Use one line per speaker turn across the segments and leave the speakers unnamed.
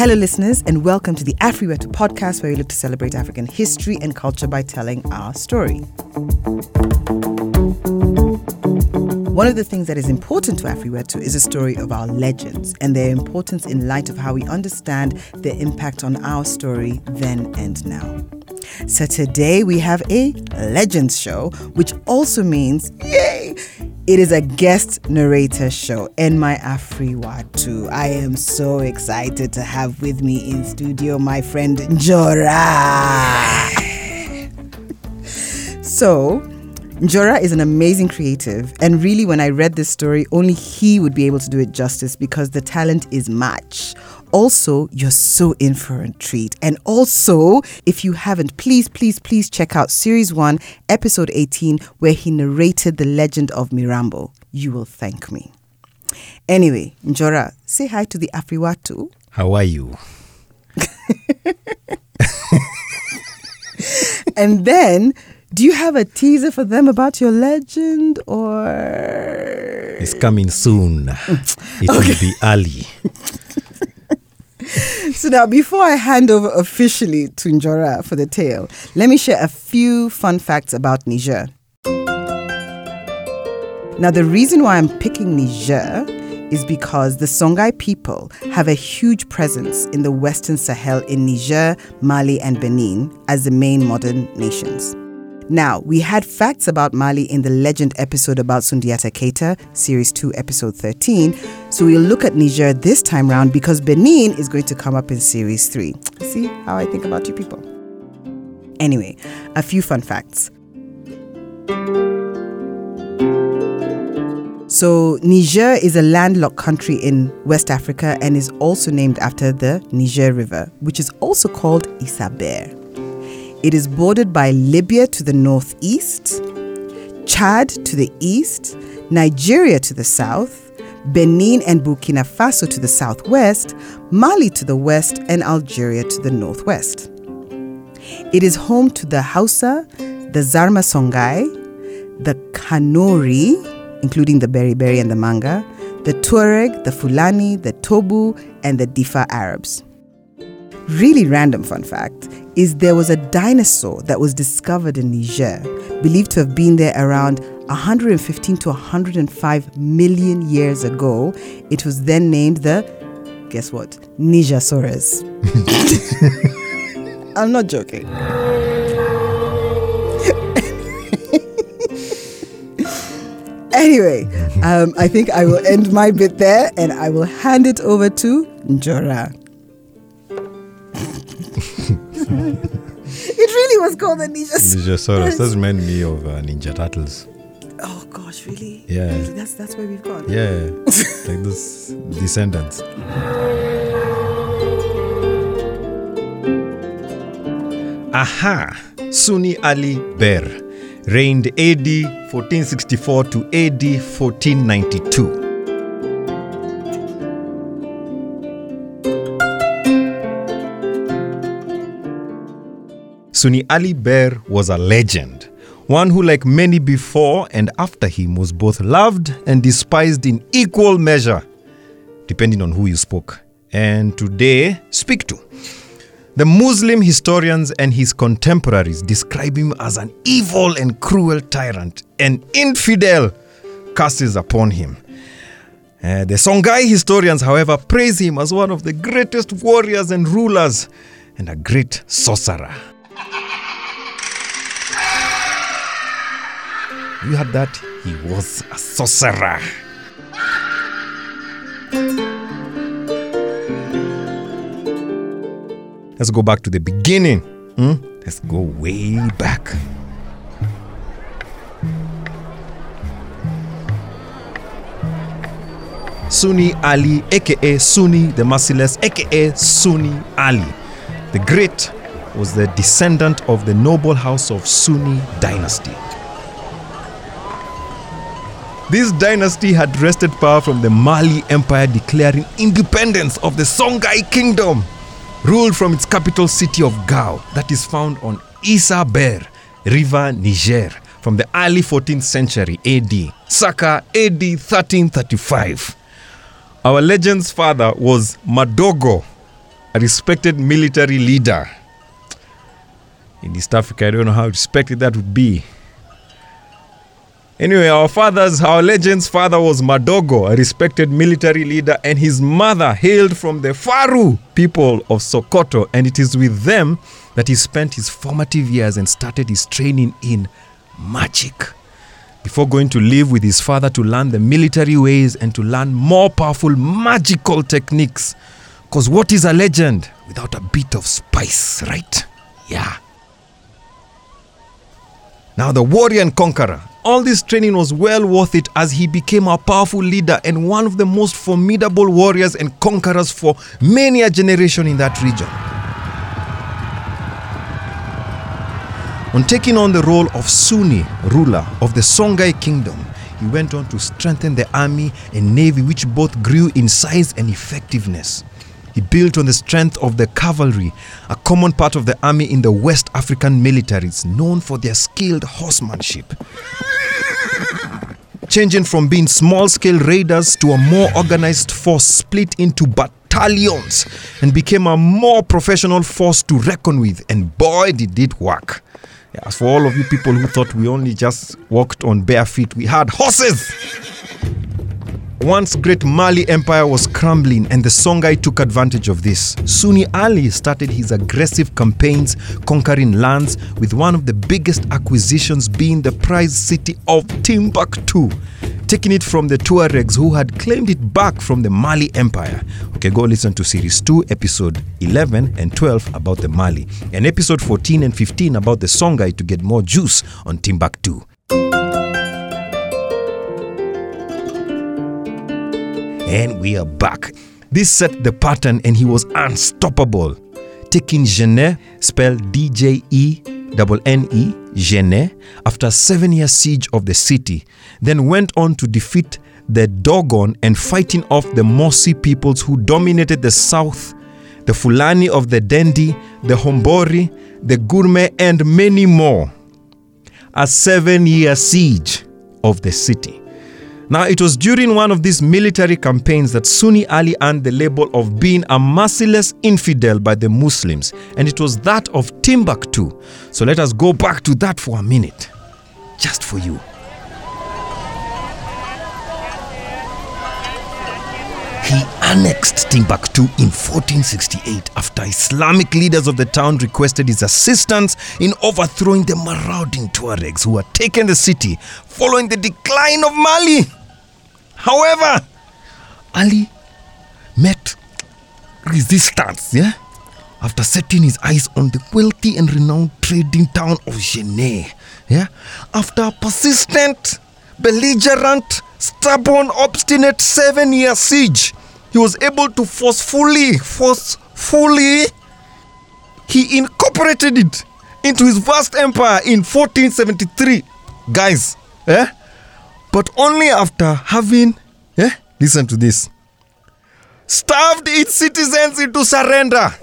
Hello, listeners, and welcome to the Afriwetu podcast, where we look to celebrate African history and culture by telling our story. One of the things that is important to Afriwetu is the story of our legends and their importance in light of how we understand their impact on our story then and now. So today we have a Legends show, which also means, yay, it is a guest narrator show in my Afriwetu. I am so excited to have with me in studio my friend Njora. so, Njora is an amazing creative, and really, when I read this story, only he would be able to do it justice because the talent is much. Also, you're so in for a treat. And also, if you haven't, please, please, please check out Series 1, Episode 18, where he narrated the legend of Mirambo. You will thank me. Anyway, Njora, say hi to the Afriwetu.
How are you?
and then do you have a teaser for them about your legend or
It's coming soon. It will be early.
so now before I hand over officially to Njora for the tale, let me share a few fun facts about Niger. Now the reason why I'm picking Niger is because the Songhai people have a huge presence in the Western Sahel in Niger, Mali, and Benin as the main modern nations. Now, we had facts about Mali in the legend episode about Sundiata Keita, Series 2, Episode 13. So we'll look at Niger this time round because Benin is going to come up in Series 3. See how I think about you people? Anyway, a few fun facts. So, Niger is a landlocked country in West Africa and is also named after the Niger River, which is also called Isaber. It is bordered by Libya to the northeast, Chad to the east, Nigeria to the south, Benin and Burkina Faso to the southwest, Mali to the west, and Algeria to the northwest. It is home to the Hausa, the Zarma Songhai, the Kanuri, including the Beriberi and the Manga, the Tuareg, the Fulani, the Toubou, and the Diffa Arabs. Really random fun fact is there was a dinosaur that was discovered in Niger, believed to have been there around 115 to 105 million years ago. It was then named the, guess what, Nigersaurus. I'm not joking. anyway, um, I think I will end my bit there and I will hand it over to Njora. Was called the Ninja
Ninja Does remind me of uh, Ninja Turtles.
Oh gosh, really?
Yeah.
That's that's where we've gone.
Yeah, like those descendants. Aha! Sunni Ali Ber reigned AD 1464 to AD 1492. Sunni Ali Ber was a legend, one who, like many before and after him, was both loved and despised in equal measure, depending on who you spoke, and today speak to. The Muslim historians and his contemporaries describe him as an evil and cruel tyrant, an infidel curses upon him. Uh, the Songhai historians, however, praise him as one of the greatest warriors and rulers and a great sorcerer. You heard that? He was a sorcerer. Let's go back to the beginning. Hmm? Let's go way back. Sunni Ali, aka Sunni the Merciless, aka Sunni Ali. The Great was the descendant of the noble house of Sunni dynasty. This dynasty had wrested power from the Mali Empire, declaring independence of the Songhai Kingdom, ruled from its capital city of Gao, that is found on Isa Ber, River Niger, from the early 14th century AD, Saka AD 1335. Our legend's father was Madogo, a respected military leader. In East Africa, I don't know how respected that would be. Anyway, our father's, our legend's father was Madogo, a respected military leader, and his mother hailed from the Faru people of Sokoto, and it is with them that he spent his formative years and started his training in magic. Before going to live with his father to learn the military ways and to learn more powerful magical techniques. Because what is a legend without a bit of spice, right? Yeah. Now, the warrior and conqueror, all this training was well worth it as he became a powerful leader and one of the most formidable warriors and conquerors for many a generation in that region. On taking on the role of Sunni ruler of the Songhai kingdom, he went on to strengthen the army and navy, which both grew in size and effectiveness. He built on the strength of the cavalry, a common part of the army in the West African militaries, known for their skilled horsemanship. Changing from being small scale raiders to a more organized force split into battalions and became a more professional force to reckon with, and boy, did it work. As for all of you people who thought we only just walked on bare feet, we had horses. Once great Mali Empire was crumbling and the Songhai took advantage of this. Sunni Ali started his aggressive campaigns conquering lands with one of the biggest acquisitions being the prized city of Timbuktu, taking it from the Tuaregs who had claimed it back from the Mali Empire. Okay, go listen to series 2, episode 11 and 12 about the Mali, and episode 14 and 15 about the Songhai to get more juice on Timbuktu. And we are back. This set the pattern and he was unstoppable. Taking Djenné, spelled D J E N E, Djenné, after seven year siege of the city, then went on to defeat the Dogon and fighting off the Mossi peoples who dominated the south, the Fulani of the Dendi, the Hombori, the Gurme, and many more. A seven year siege of the city. Now, it was during one of these military campaigns that Sunni Ali earned the label of being a merciless infidel by the Muslims, and it was that of Timbuktu. So let us go back to that for a minute, just for you. He annexed Timbuktu in 1468 after Islamic leaders of the town requested his assistance in overthrowing the marauding Tuaregs who had taken the city following the decline of Mali. However, Ali met resistance, yeah, after setting his eyes on the wealthy and renowned trading town of Genet, yeah, after a persistent, belligerent, stubborn, obstinate seven-year siege, he was able to forcefully, forcefully, he incorporated it into his vast empire in 1473. Guys, eh? But only after having, eh, listen to this, starved its citizens into surrender.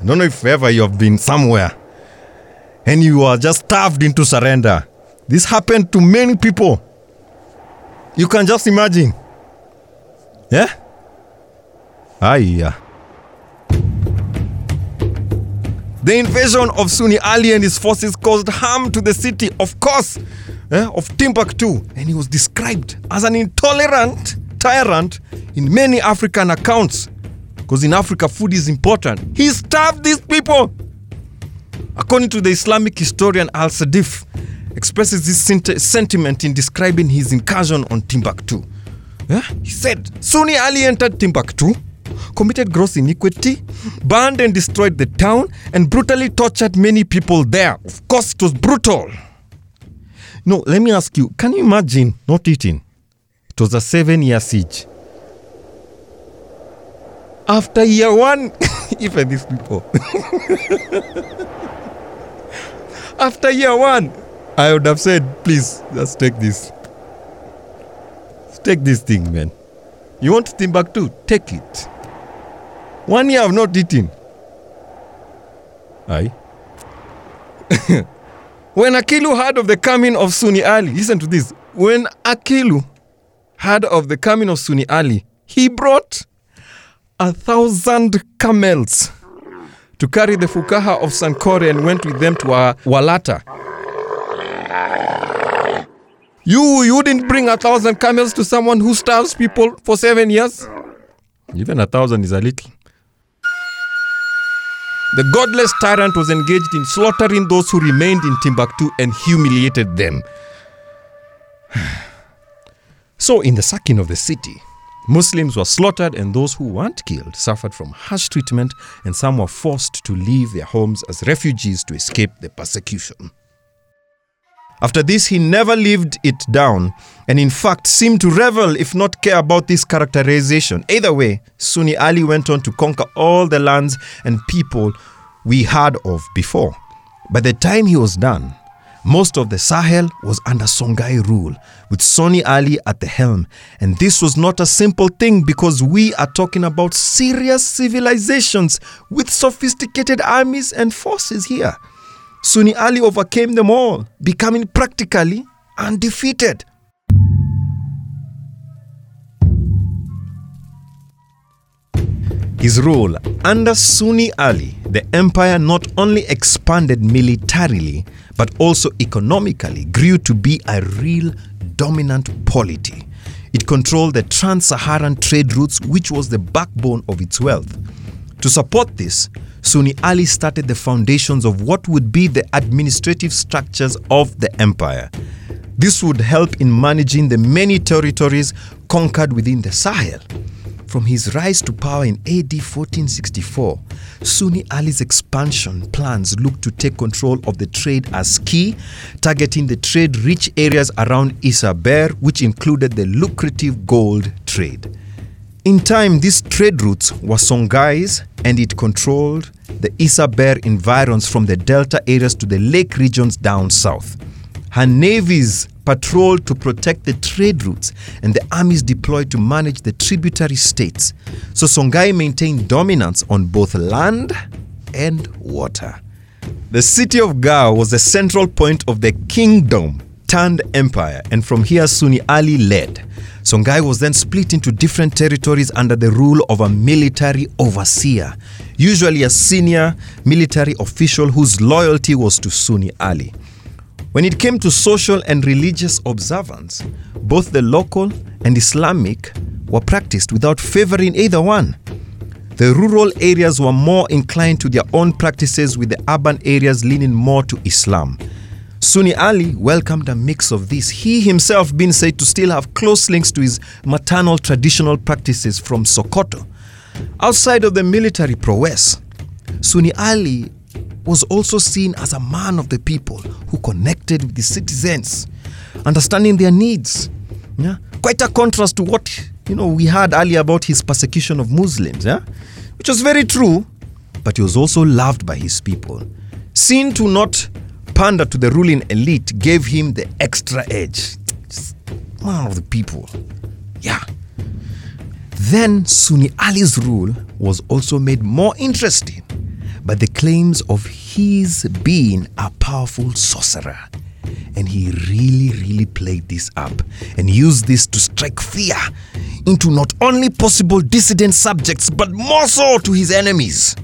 I don't know if ever you have been somewhere and you are just starved into surrender. This happened to many people. You can just imagine. Yeah? Ah, yeah. The invasion of Sunni Ali and his forces caused harm to the city, of course, eh, of Timbuktu, and he was described as an intolerant tyrant in many African accounts. Because in Africa, food is important. He starved these people. According to the Islamic historian Al Sadi, expresses this sent- sentiment in describing his incursion on Timbuktu. Yeah? He said, Sunni Ali entered Timbuktu committed gross iniquity, burned and destroyed the town, and brutally tortured many people there. Of course, it was brutal. No, let me ask you can you imagine not eating? It was a seven year siege. After year one, even these people. After year one, I would have said, please, let's take this. Take this thing, man. You want Timbuktu? Take it. One year I've not eaten. Aye. when Akilu heard of the coming of Sunni Ali, listen to this. When Akilu heard of the coming of Sunni Ali, he brought a thousand camels to carry the Fukaha of Sankore and went with them to Walata. You, you didn't bring a thousand camels to someone who starves people for seven years? Even a thousand is a little. The godless tyrant was engaged in slaughtering those who remained in Timbuktu and humiliated them. so, in the sacking of the city, Muslims were slaughtered, and those who weren't killed suffered from harsh treatment, and some were forced to leave their homes as refugees to escape the persecution. After this, he never lived it down, and in fact seemed to revel, if not care about this characterization. Either way, Sunni Ali went on to conquer all the lands and people we heard of before. By the time he was done, most of the Sahel was under Songhai rule, with Sunni Ali at the helm. And this was not a simple thing because we are talking about serious civilizations with sophisticated armies and forces here. Sunni Ali overcame them all, becoming practically undefeated. His rule under Sunni Ali, the empire not only expanded militarily but also economically grew to be a real dominant polity. It controlled the trans Saharan trade routes, which was the backbone of its wealth. To support this, Sunni Ali started the foundations of what would be the administrative structures of the empire. This would help in managing the many territories conquered within the Sahel. From his rise to power in AD 1464, Sunni Ali's expansion plans looked to take control of the trade as key, targeting the trade rich areas around Isa Ber, which included the lucrative gold trade. In time, these trade routes were Songhai's and it controlled the Isa Ber environs from the delta areas to the lake regions down south. Her navies patrolled to protect the trade routes and the armies deployed to manage the tributary states. So Songhai maintained dominance on both land and water. The city of Gao was the central point of the kingdom turned empire, and from here Sunni Ali led. Songhai was then split into different territories under the rule of a military overseer, usually a senior military official whose loyalty was to Sunni Ali. When it came to social and religious observance, both the local and Islamic were practiced without favoring either one. The rural areas were more inclined to their own practices, with the urban areas leaning more to Islam. Sunni Ali welcomed a mix of this, he himself being said to still have close links to his maternal traditional practices from Sokoto. Outside of the military prowess, Sunni Ali was also seen as a man of the people who connected with the citizens, understanding their needs. Yeah? Quite a contrast to what you know we heard earlier about his persecution of Muslims, yeah? which was very true, but he was also loved by his people. Seen to not pander to the ruling elite gave him the extra edge. Man of the people. Yeah. Then Sunni Ali's rule was also made more interesting by the claims of his being a powerful sorcerer. And he really, really played this up and used this to strike fear into not only possible dissident subjects, but more so to his enemies.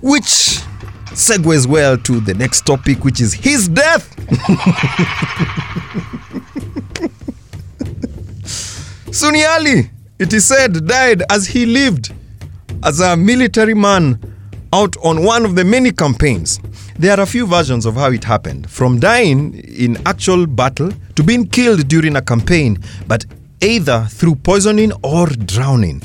Which segues well to the next topic, which is his death. Sunni Ali, it is said, died as he lived as a military man out on one of the many campaigns. There are a few versions of how it happened from dying in actual battle to being killed during a campaign, but either through poisoning or drowning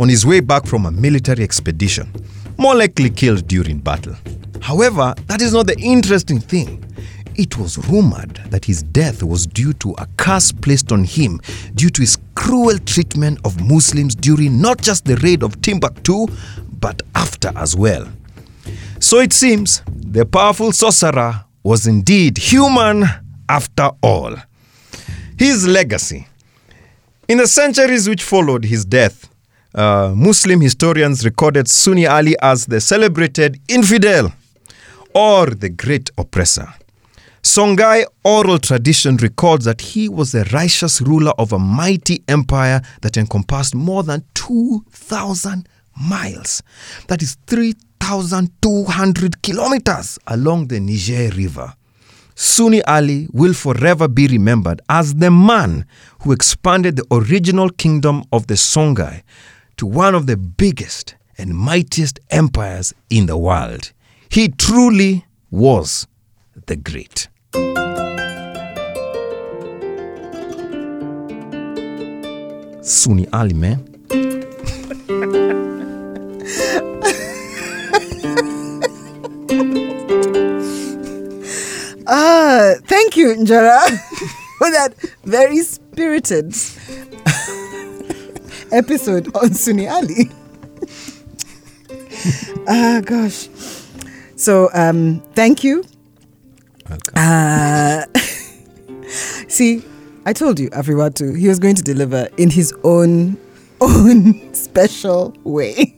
on his way back from a military expedition, more likely killed during battle. However, that is not the interesting thing. It was rumored that his death was due to a curse placed on him due to his cruel treatment of Muslims during not just the raid of Timbuktu, but after as well. So it seems the powerful sorcerer was indeed human after all. His legacy. In the centuries which followed his death, uh, Muslim historians recorded Sunni Ali as the celebrated infidel or the great oppressor. Songhai oral tradition records that he was a righteous ruler of a mighty empire that encompassed more than 2,000 miles. That is 3,200 kilometers along the Niger River. Sunni Ali will forever be remembered as the man who expanded the original kingdom of the Songhai to one of the biggest and mightiest empires in the world. He truly was the great. Sunni Ali, man.
Ah, thank you, Njora, for that very spirited episode on Sunni Ali. ah, gosh. So, um, thank you. Uh, see, I told you, Afriwetu, he was going to deliver in his own own special way.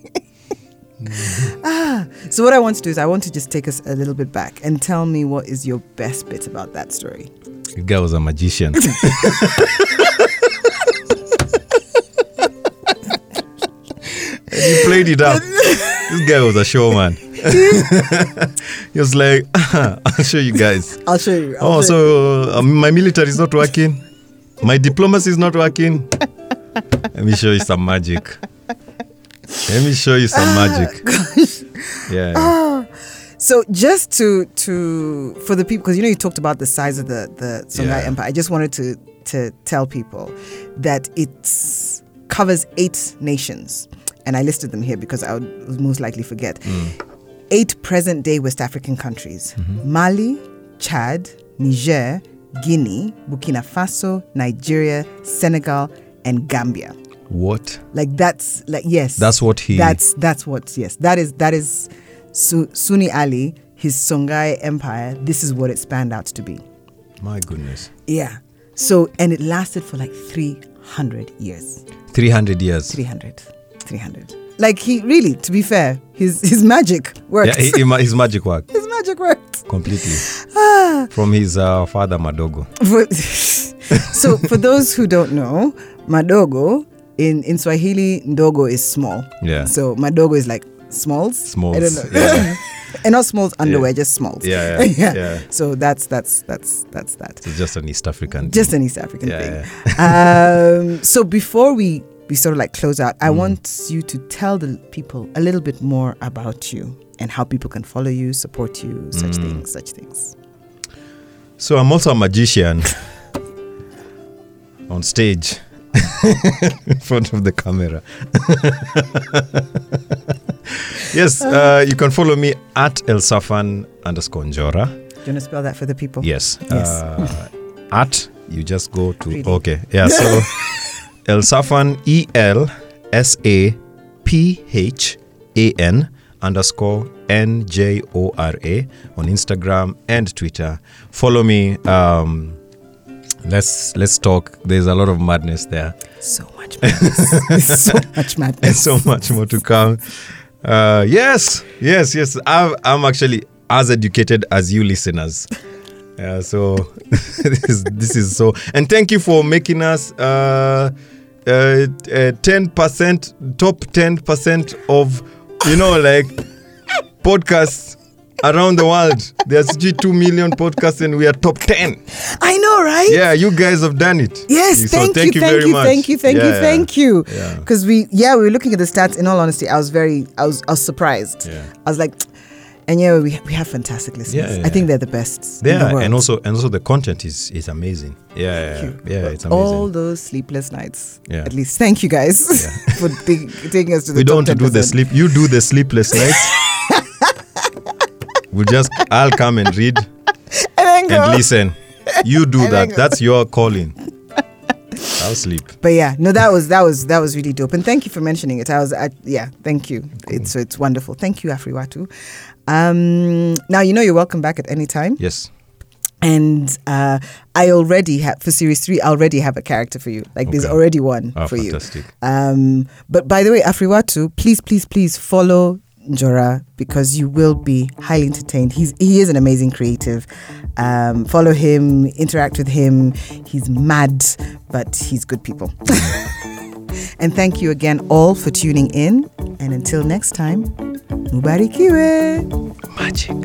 ah, so what I want to do is I want to just take us a little bit back and tell me what is your best bit about that story.
The guy was a magician. He played it up. This guy was a showman. he was like, I'll show you guys.
I'll show you. I'll
Oh,
show
so um, my military is not working. My diplomacy is not working. Let me show you some magic. Let me show you some magic. Yeah.
Ah, So just to to for the people because you know you talked about the size of the the Songhai
Yeah.
Empire. I just wanted to to tell people that it covers eight nations, and I listed them here because I would, most likely forget. Mm. Eight present day West African countries: mm-hmm. Mali, Chad, Niger, Guinea, Burkina Faso, Nigeria, Senegal, and Gambia.
What?
Like that's like yes.
That's what he-
That's that's what yes. That is that is Su- Sunni Ali, his Songhai empire. This is what it spanned out to be.
My goodness.
Yeah. So and it lasted for like three hundred years.
300 years.
300. 300. Like he really, to be fair, his his magic worked.
Yeah, he- he his magic worked
his magic worked.
completely.
Ah.
From his uh, father, Madogo.
So for those who don't know, Madogo in in Swahili, Ndogo is small.
Yeah.
So Madogo is like smalls.
Smalls,
I don't know.
yeah.
and not smalls underwear,
Yeah.
just smalls.
Yeah, yeah, yeah.
So that's that's that's that's that.
It's just an East African.
Just an East African
Yeah,
thing. um, so before we we sort of like close out,
Mm.
I want you to tell the people a little bit more about you and how people can follow you, support you, such
Mm.
things, such things.
So I'm also a magician on stage in front of the camera. yes, uh, you can follow me at Elsaphan underscore Njora.
Do you want to spell that for the people?
Yes.
Yes.
Uh, at, you just go to, okay. Yeah, so Elsaphan, E L S A P H A N underscore N J O R A on Instagram and Twitter. Follow me. Um, let's let's talk. There's a lot of madness there
So much madness. so much
and
madness.
so much more to come. Uh, yes, yes, yes. I'm, I'm actually as educated as you listeners. Yeah, so this is this is so. And thank you for making us uh, uh, uh, ten percent top ten percent of you know like podcasts around the world. There's G two million podcasts and we are top ten.
I know, right?
Yeah, you guys have done it.
Yes,
So
thank,
thank
you,
you
thank
very
you,
much.
thank you, thank
Yeah,
you,
yeah.
thank you. Because we, yeah, we were looking at the stats. In all honesty, I was very, I was, I was surprised.
Yeah.
I was like, and yeah, we we have fantastic listeners.
Yeah, yeah,
I think they're the best. the
Yeah,
world.
and also and also the content is is amazing. Yeah, yeah, yeah, it's amazing.
all those sleepless nights.
Yeah.
At least, thank you guys for taking us to the
we don't do the sleep. You do the sleepless nights. we'll just I'll come and read
and
and listen. You do that. That's your calling. I'll sleep.
But yeah, no, that was that was that was really dope, and thank you for mentioning it. I was, I, yeah, thank you. It's it's wonderful. Thank you, Afriwetu. Um, now, you know you're welcome back at any time.
Yes.
And uh, I already have, for series three, I already have a character for you. Like
okay.
there's already one
oh,
for
fantastic.
you. Um, but by the way, Afriwetu, please, please, please follow Njora because you will be highly entertained. He's he is an amazing creative. Um, follow him, interact with him. He's mad, but he's good people. and thank you again all for tuning in. And until next time, Ubarikiwe
Magic.